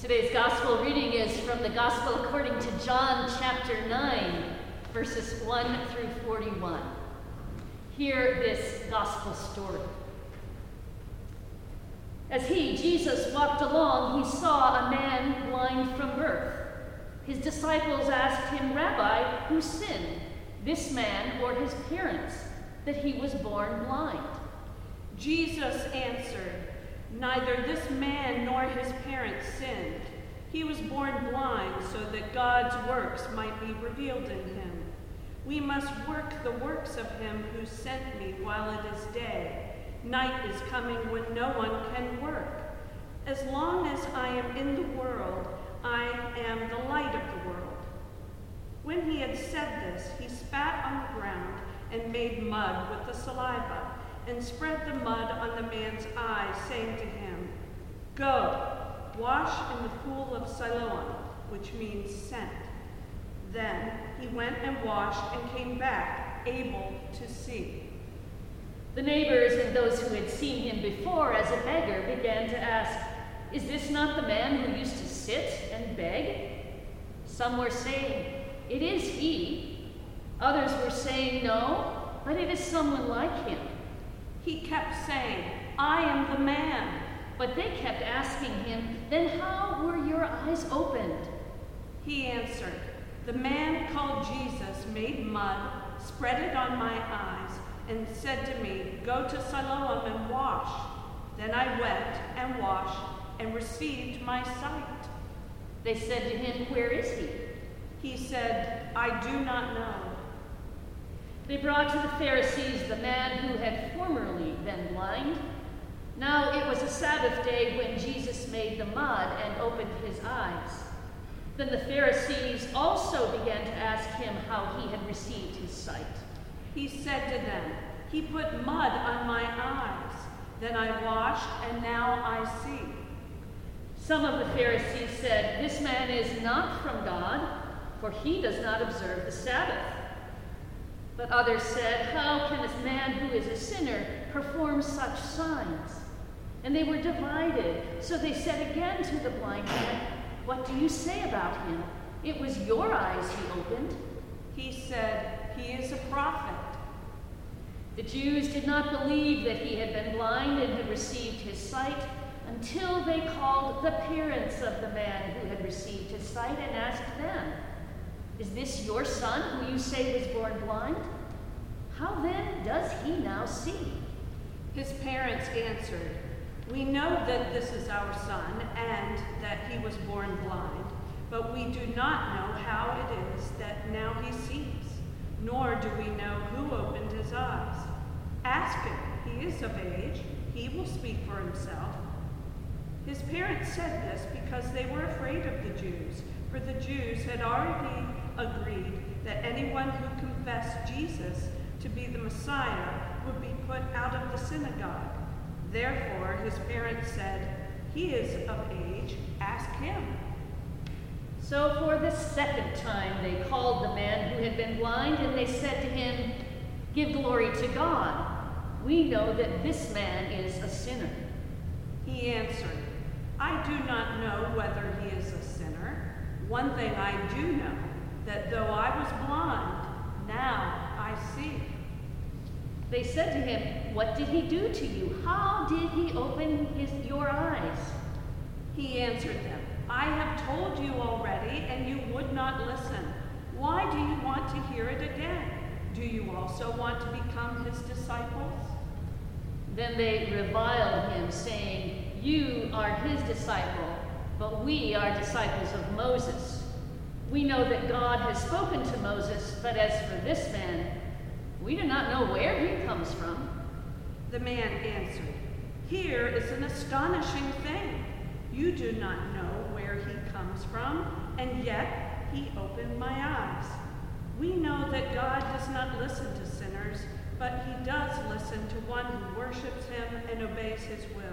Today's gospel reading is from the gospel according to John chapter 9, verses 1 through 41. Hear this gospel story. As he, Jesus, walked along, he saw a man blind from birth. His disciples asked him, Rabbi, who sinned, this man or his parents, that he was born blind? Jesus answered, Neither this man nor his parents sinned. He was born blind so that God's works might be revealed in him. We must work the works of him who sent me while it is day. Night is coming when no one can work. As long as I am in the world, I am the light of the world. When he had said this, he spat on the ground and made mud with the saliva and spread the mud on the man's eyes, saying to him, Go, wash in the pool of Siloam, which means sent. Then he went and washed and came back, able to see. The neighbors and those who had seen him before as a beggar began to ask, Is this not the man who used to sit and beg? Some were saying, It is he. Others were saying, No, but it is someone like him. He kept saying, I am the man. But they kept asking him, Then how were your eyes opened? He answered, The man called Jesus made mud, spread it on my eyes, and said to me, Go to Siloam and wash. Then I went and washed and received my sight. They said to him, Where is he? He said, I do not know. They brought to the Pharisees the man who had formerly been blind. Now it was a Sabbath day when Jesus made the mud and opened his eyes. Then the Pharisees also began to ask him how he had received his sight. He said to them, He put mud on my eyes. Then I washed, and now I see. Some of the Pharisees said, This man is not from God, for he does not observe the Sabbath. But others said, How can this man who is a sinner perform such signs? And they were divided. So they said again to the blind man, What do you say about him? It was your eyes he opened. He said, He is a prophet. The Jews did not believe that he had been blind and had received his sight until they called the parents of the man who had received his sight and asked them, Is this your son who you say was born blind? How then does he now see? His parents answered, We know that this is our son and that he was born blind, but we do not know how it is that now he sees, nor do we know who opened his eyes. Ask him, he is of age, he will speak for himself. His parents said this because they were afraid of the Jews, for the Jews had already agreed that anyone who confessed Jesus to be the Messiah would be put out of the synagogue. Therefore, his parents said, He is of age, ask him. So for the second time they called the man who had been blind, and they said to him, Give glory to God. We know that this man is a sinner. He answered, I do not know whether he is a sinner. One thing I do know, that though I was blind, now I see. They said to him, What did he do to you? How did he open his, your eyes? He answered them, I have told you already, and you would not listen. Why do you want to hear it again? Do you also want to become his disciples? Then they reviled him, saying, You are his disciple, but we are disciples of Moses. We know that God has spoken to Moses, but as for this man, we do not know where he comes from. The man answered, Here is an astonishing thing. You do not know where he comes from, and yet he opened my eyes. We know that God does not listen to sinners, but he does listen to one who worships him and obeys his will.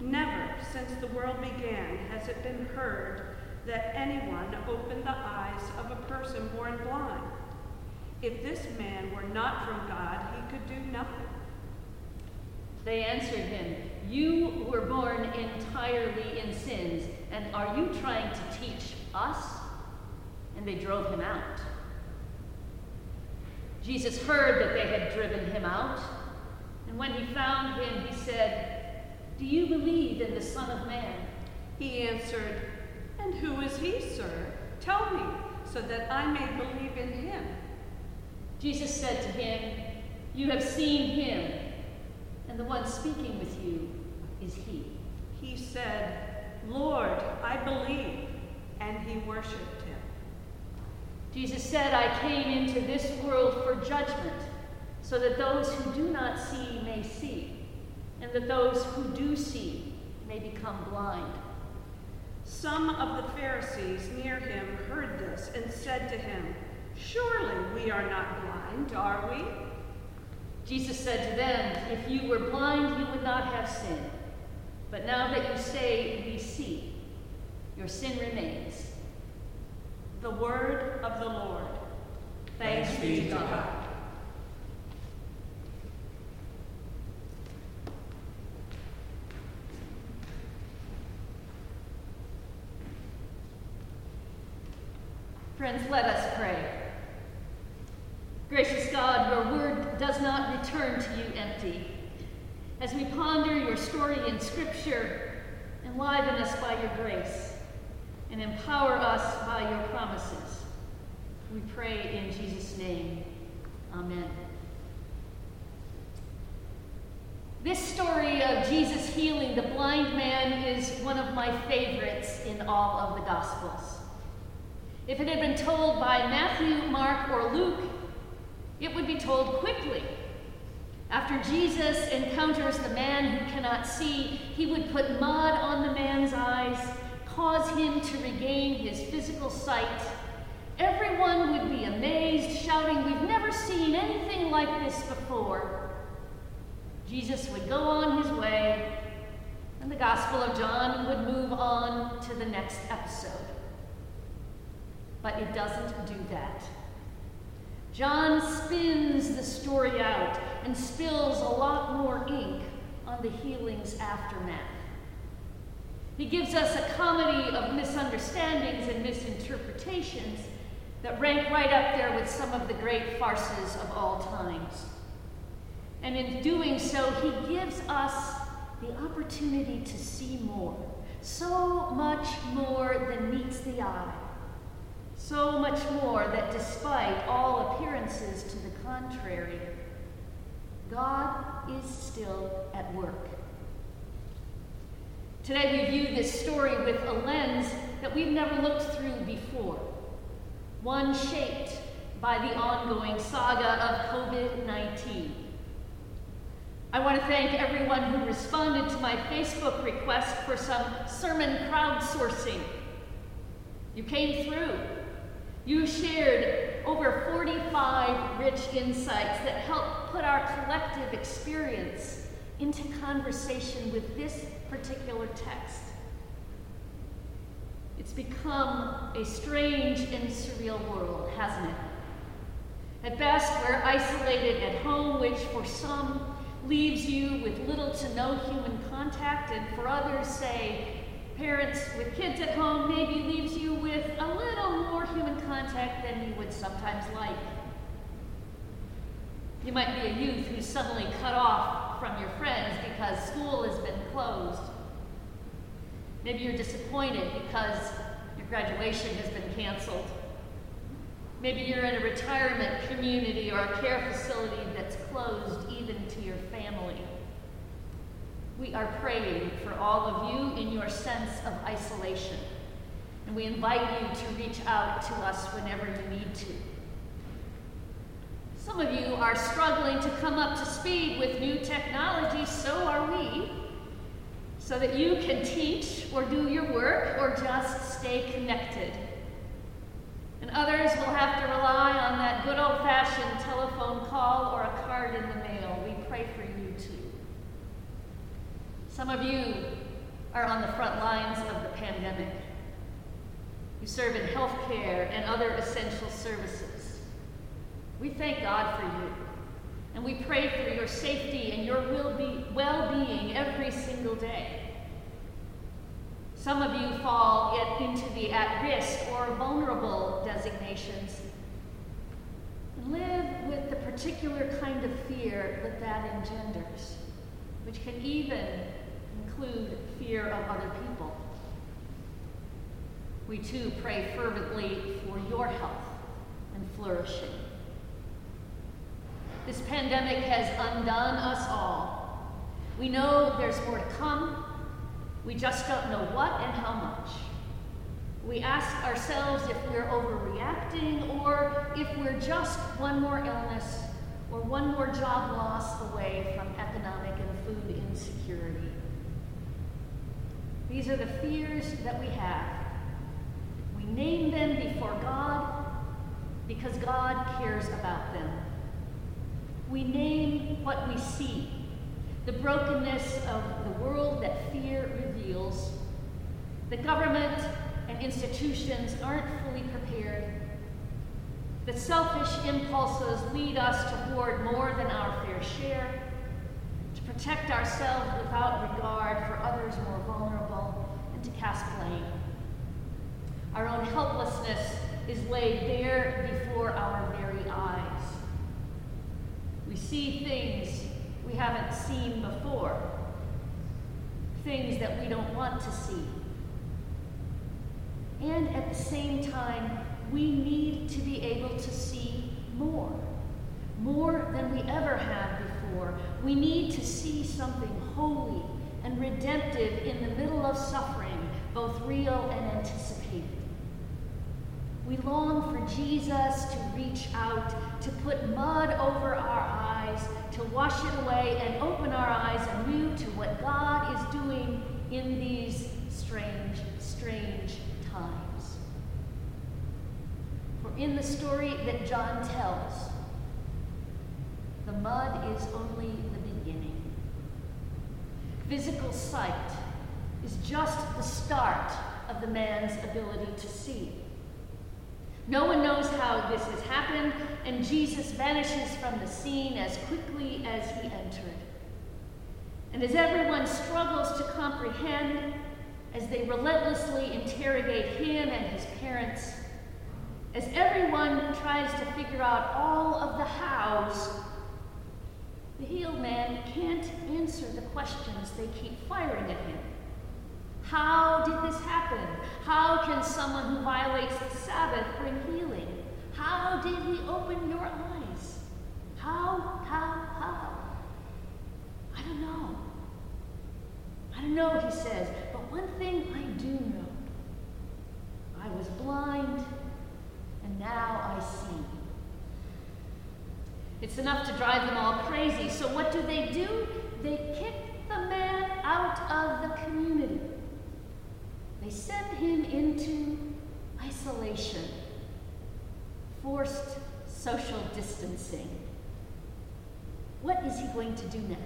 Never since the world began has it been heard that anyone opened the eyes of a person born blind. If this man were not from God, he could do nothing. They answered him, You were born entirely in sins, and are you trying to teach us? And they drove him out. Jesus heard that they had driven him out, and when he found him, he said, Do you believe in the Son of Man? He answered, And who is he, sir? Tell me, so that I may believe in him. Jesus said to him, You have seen him, and the one speaking with you is he. He said, Lord, I believe. And he worshiped him. Jesus said, I came into this world for judgment, so that those who do not see may see, and that those who do see may become blind. Some of the Pharisees near him heard this and said to him, Surely we are not blind, are we? Jesus said to them, If you were blind, you would not have sinned. But now that you say, We see, your sin remains. The word of the Lord. Thanks, Thanks be to God. God. Friends, let us pray. Gracious God, your word does not return to you empty. As we ponder your story in Scripture, enliven us by your grace and empower us by your promises. We pray in Jesus' name. Amen. This story of Jesus healing the blind man is one of my favorites in all of the Gospels. If it had been told by Matthew, Mark, or Luke, it would be told quickly. After Jesus encounters the man who cannot see, he would put mud on the man's eyes, cause him to regain his physical sight. Everyone would be amazed, shouting, We've never seen anything like this before. Jesus would go on his way, and the Gospel of John would move on to the next episode but it doesn't do that. John spins the story out and spills a lot more ink on the healing's aftermath. He gives us a comedy of misunderstandings and misinterpretations that rank right up there with some of the great farces of all times. And in doing so, he gives us the opportunity to see more, so much more than meets the eye. So much more that despite all appearances to the contrary, God is still at work. Today we view this story with a lens that we've never looked through before, one shaped by the ongoing saga of COVID 19. I want to thank everyone who responded to my Facebook request for some sermon crowdsourcing. You came through. You shared over 45 rich insights that help put our collective experience into conversation with this particular text. It's become a strange and surreal world, hasn't it? At best, we're isolated at home, which for some leaves you with little to no human contact, and for others, say, parents with kids at home maybe leaves you with a little more human contact than you would sometimes like. You might be a youth who's suddenly cut off from your friends because school has been closed. Maybe you're disappointed because your graduation has been canceled. Maybe you're in a retirement community or a care facility that's closed even to your family. We are praying for all of you in your sense of isolation. And we invite you to reach out to us whenever you need to. Some of you are struggling to come up to speed with new technology, so are we, so that you can teach or do your work or just stay connected. And others will have to rely on that good old fashioned telephone call or a card in the mail. We pray for. Some of you are on the front lines of the pandemic. You serve in healthcare and other essential services. We thank God for you. And we pray for your safety and your well being every single day. Some of you fall into the at risk or vulnerable designations live with the particular kind of fear that that engenders, which can even include fear of other people. We too pray fervently for your health and flourishing. This pandemic has undone us all. We know there's more to come. We just don't know what and how much. We ask ourselves if we're overreacting or if we're just one more illness or one more job loss away from economic and food insecurity. These are the fears that we have. We name them before God because God cares about them. We name what we see, the brokenness of the world that fear reveals. The government and institutions aren't fully prepared. The selfish impulses lead us to hoard more than our fair share, to protect ourselves without regard for others more vulnerable, and to cast blame. Our own helplessness is laid bare before our very eyes. We see things we haven't seen before, things that we don't want to see. And at the same time, we need to be able to see more, more than we ever have before. We need to see something holy and redemptive in the middle of suffering, both real and anticipated. We long for Jesus to reach out, to put mud over our eyes, to wash it away, and open our eyes anew to what God is doing in these strange, strange times. For in the story that John tells, the mud is only the beginning. Physical sight is just the start of the man's ability to see. No one knows how this has happened, and Jesus vanishes from the scene as quickly as he entered. And as everyone struggles to comprehend, as they relentlessly interrogate him and his parents, as everyone tries to figure out all of the hows, the healed man can't answer the questions they keep firing at him. How did this happen? How can someone who violates the Sabbath bring healing? How did he open your eyes? How, how, how? I don't know. I don't know, he says, but one thing I do know I was blind, and now I see. It's enough to drive them all crazy. So, what do they do? They kick the man out of the community. They send him into isolation, forced social distancing. What is he going to do now?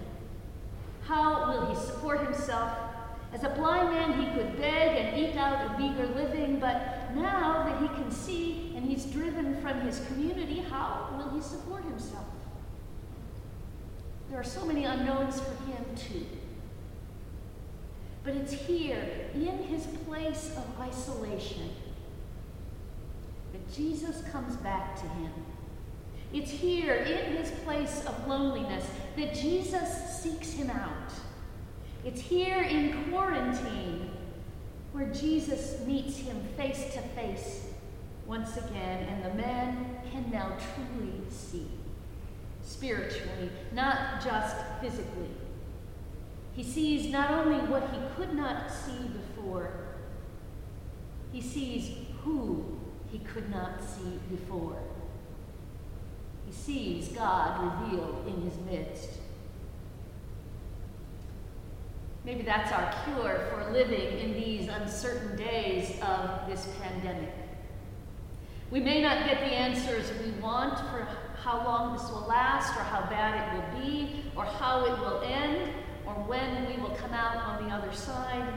How will he support himself? As a blind man, he could beg and eke out a meager living, but now that he can see and he's driven from his community, how will he support himself? There are so many unknowns for him, too. But it's here, in his place of isolation, that Jesus comes back to him. It's here, in his place of loneliness, that Jesus seeks him out. It's here in quarantine where Jesus meets him face to face once again, and the man can now truly see spiritually, not just physically. He sees not only what he could not see before, he sees who he could not see before. He sees God revealed in his midst. Maybe that's our cure for living in these uncertain days of this pandemic. We may not get the answers we want for how long this will last, or how bad it will be, or how it will end or when we will come out on the other side.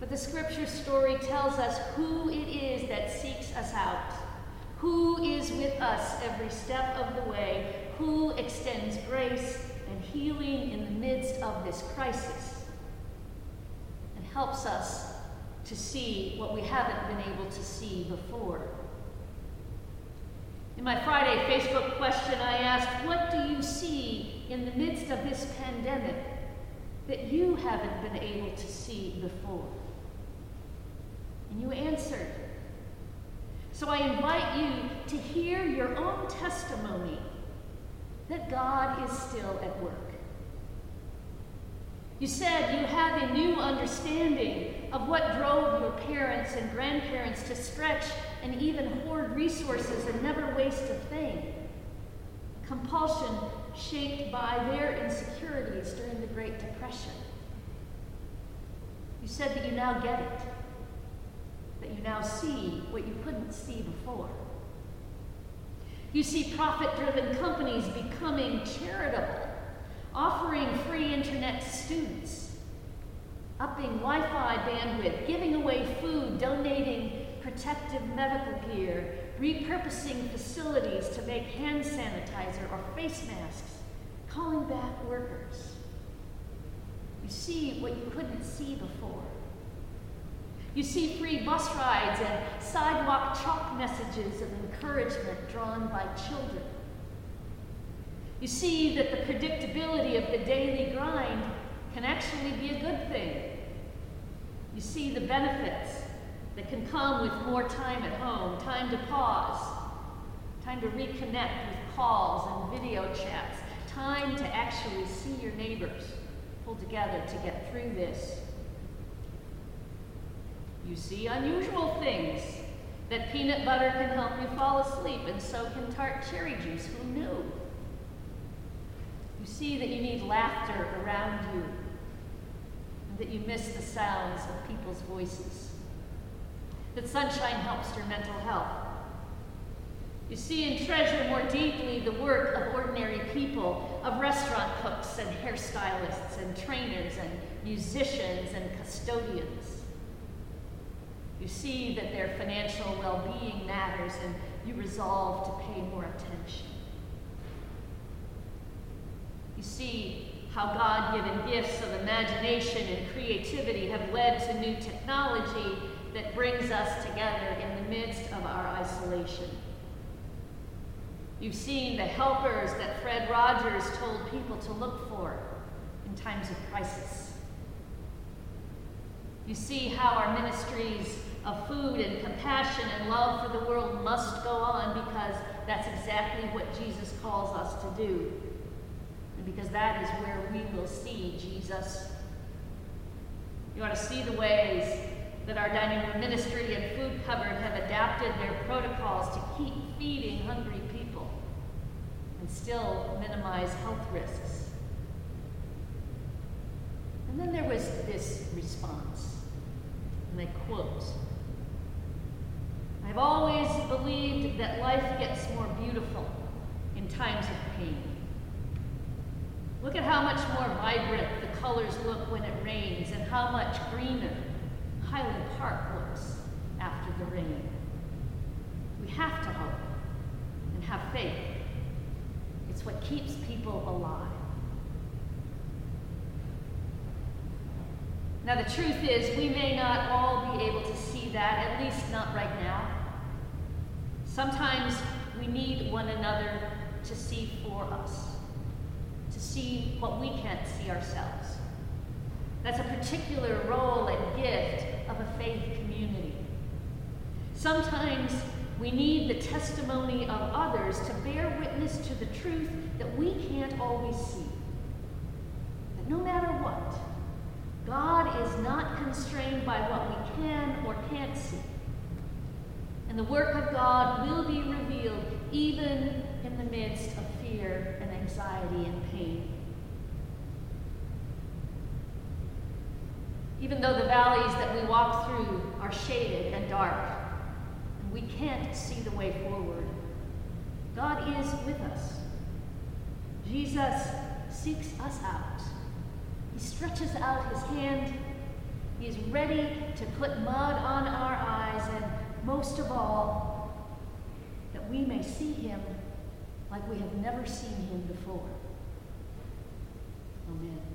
But the scripture story tells us who it is that seeks us out, Who is with us every step of the way? Who extends grace and healing in the midst of this crisis and helps us to see what we haven't been able to see before? In my Friday Facebook question, I asked, What do you see in the midst of this pandemic that you haven't been able to see before? And you answered. So I invite you to hear your own testimony that God is still at work. You said you have a new understanding of what drove your parents and grandparents to stretch and even hoard resources and never waste a thing. Compulsion shaped by their insecurities during the Great Depression. You said that you now get it, that you now see what you couldn't see before. You see profit driven companies becoming charitable offering free internet to students, upping Wi Fi bandwidth, giving away food, donating protective medical gear, repurposing facilities to make hand sanitizer or face masks, calling back workers. You see what you couldn't see before. You see free bus rides and sidewalk chalk messages of encouragement drawn by children you see that the predictability of the daily grind can actually be a good thing. You see the benefits that can come with more time at home, time to pause, time to reconnect with calls and video chats, time to actually see your neighbors pull together to get through this. You see unusual things that peanut butter can help you fall asleep, and so can tart cherry juice. Who knew? You see that you need laughter around you, and that you miss the sounds of people's voices. That sunshine helps your mental health. You see and treasure more deeply the work of ordinary people, of restaurant cooks and hairstylists and trainers and musicians and custodians. You see that their financial well being matters and you resolve to pay more attention. You see how God given gifts of imagination and creativity have led to new technology that brings us together in the midst of our isolation. You've seen the helpers that Fred Rogers told people to look for in times of crisis. You see how our ministries of food and compassion and love for the world must go on because that's exactly what Jesus calls us to do because that is where we will see Jesus. You ought to see the ways that our dining room ministry and food cupboard have adapted their protocols to keep feeding hungry people and still minimize health risks. And then there was this response, and I quote I've always believed that life gets more beautiful in times of pain. Look at how much more vibrant the colors look when it rains and how much greener Highland Park looks after the rain. We have to hope and have faith. It's what keeps people alive. Now, the truth is, we may not all be able to see that, at least not right now. Sometimes we need one another to see for us to see what we can't see ourselves. That's a particular role and gift of a faith community. Sometimes we need the testimony of others to bear witness to the truth that we can't always see. That no matter what, God is not constrained by what we can or can't see. And the work of God will be revealed midst of fear and anxiety and pain. Even though the valleys that we walk through are shaded and dark, and we can't see the way forward, God is with us. Jesus seeks us out. He stretches out his hand. He is ready to put mud on our eyes, and most of all, that we may see him like we have never seen him before. Amen.